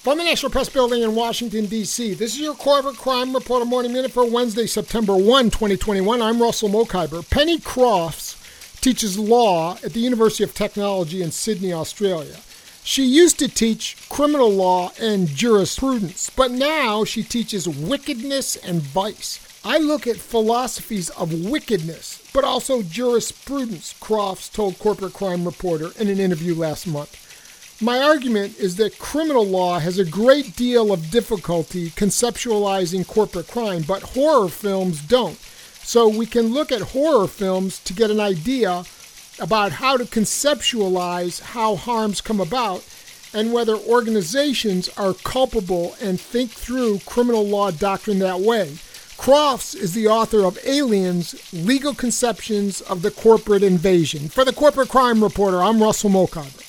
From the National Press Building in Washington, D.C., this is your Corporate Crime Reporter Morning Minute for Wednesday, September 1, 2021. I'm Russell Mokhiber. Penny Crofts teaches law at the University of Technology in Sydney, Australia. She used to teach criminal law and jurisprudence, but now she teaches wickedness and vice. I look at philosophies of wickedness, but also jurisprudence, Crofts told Corporate Crime Reporter in an interview last month. My argument is that criminal law has a great deal of difficulty conceptualizing corporate crime, but horror films don't. So we can look at horror films to get an idea about how to conceptualize how harms come about and whether organizations are culpable and think through criminal law doctrine that way. Crofts is the author of Aliens Legal Conceptions of the Corporate Invasion. For the Corporate Crime Reporter, I'm Russell Mokhiber.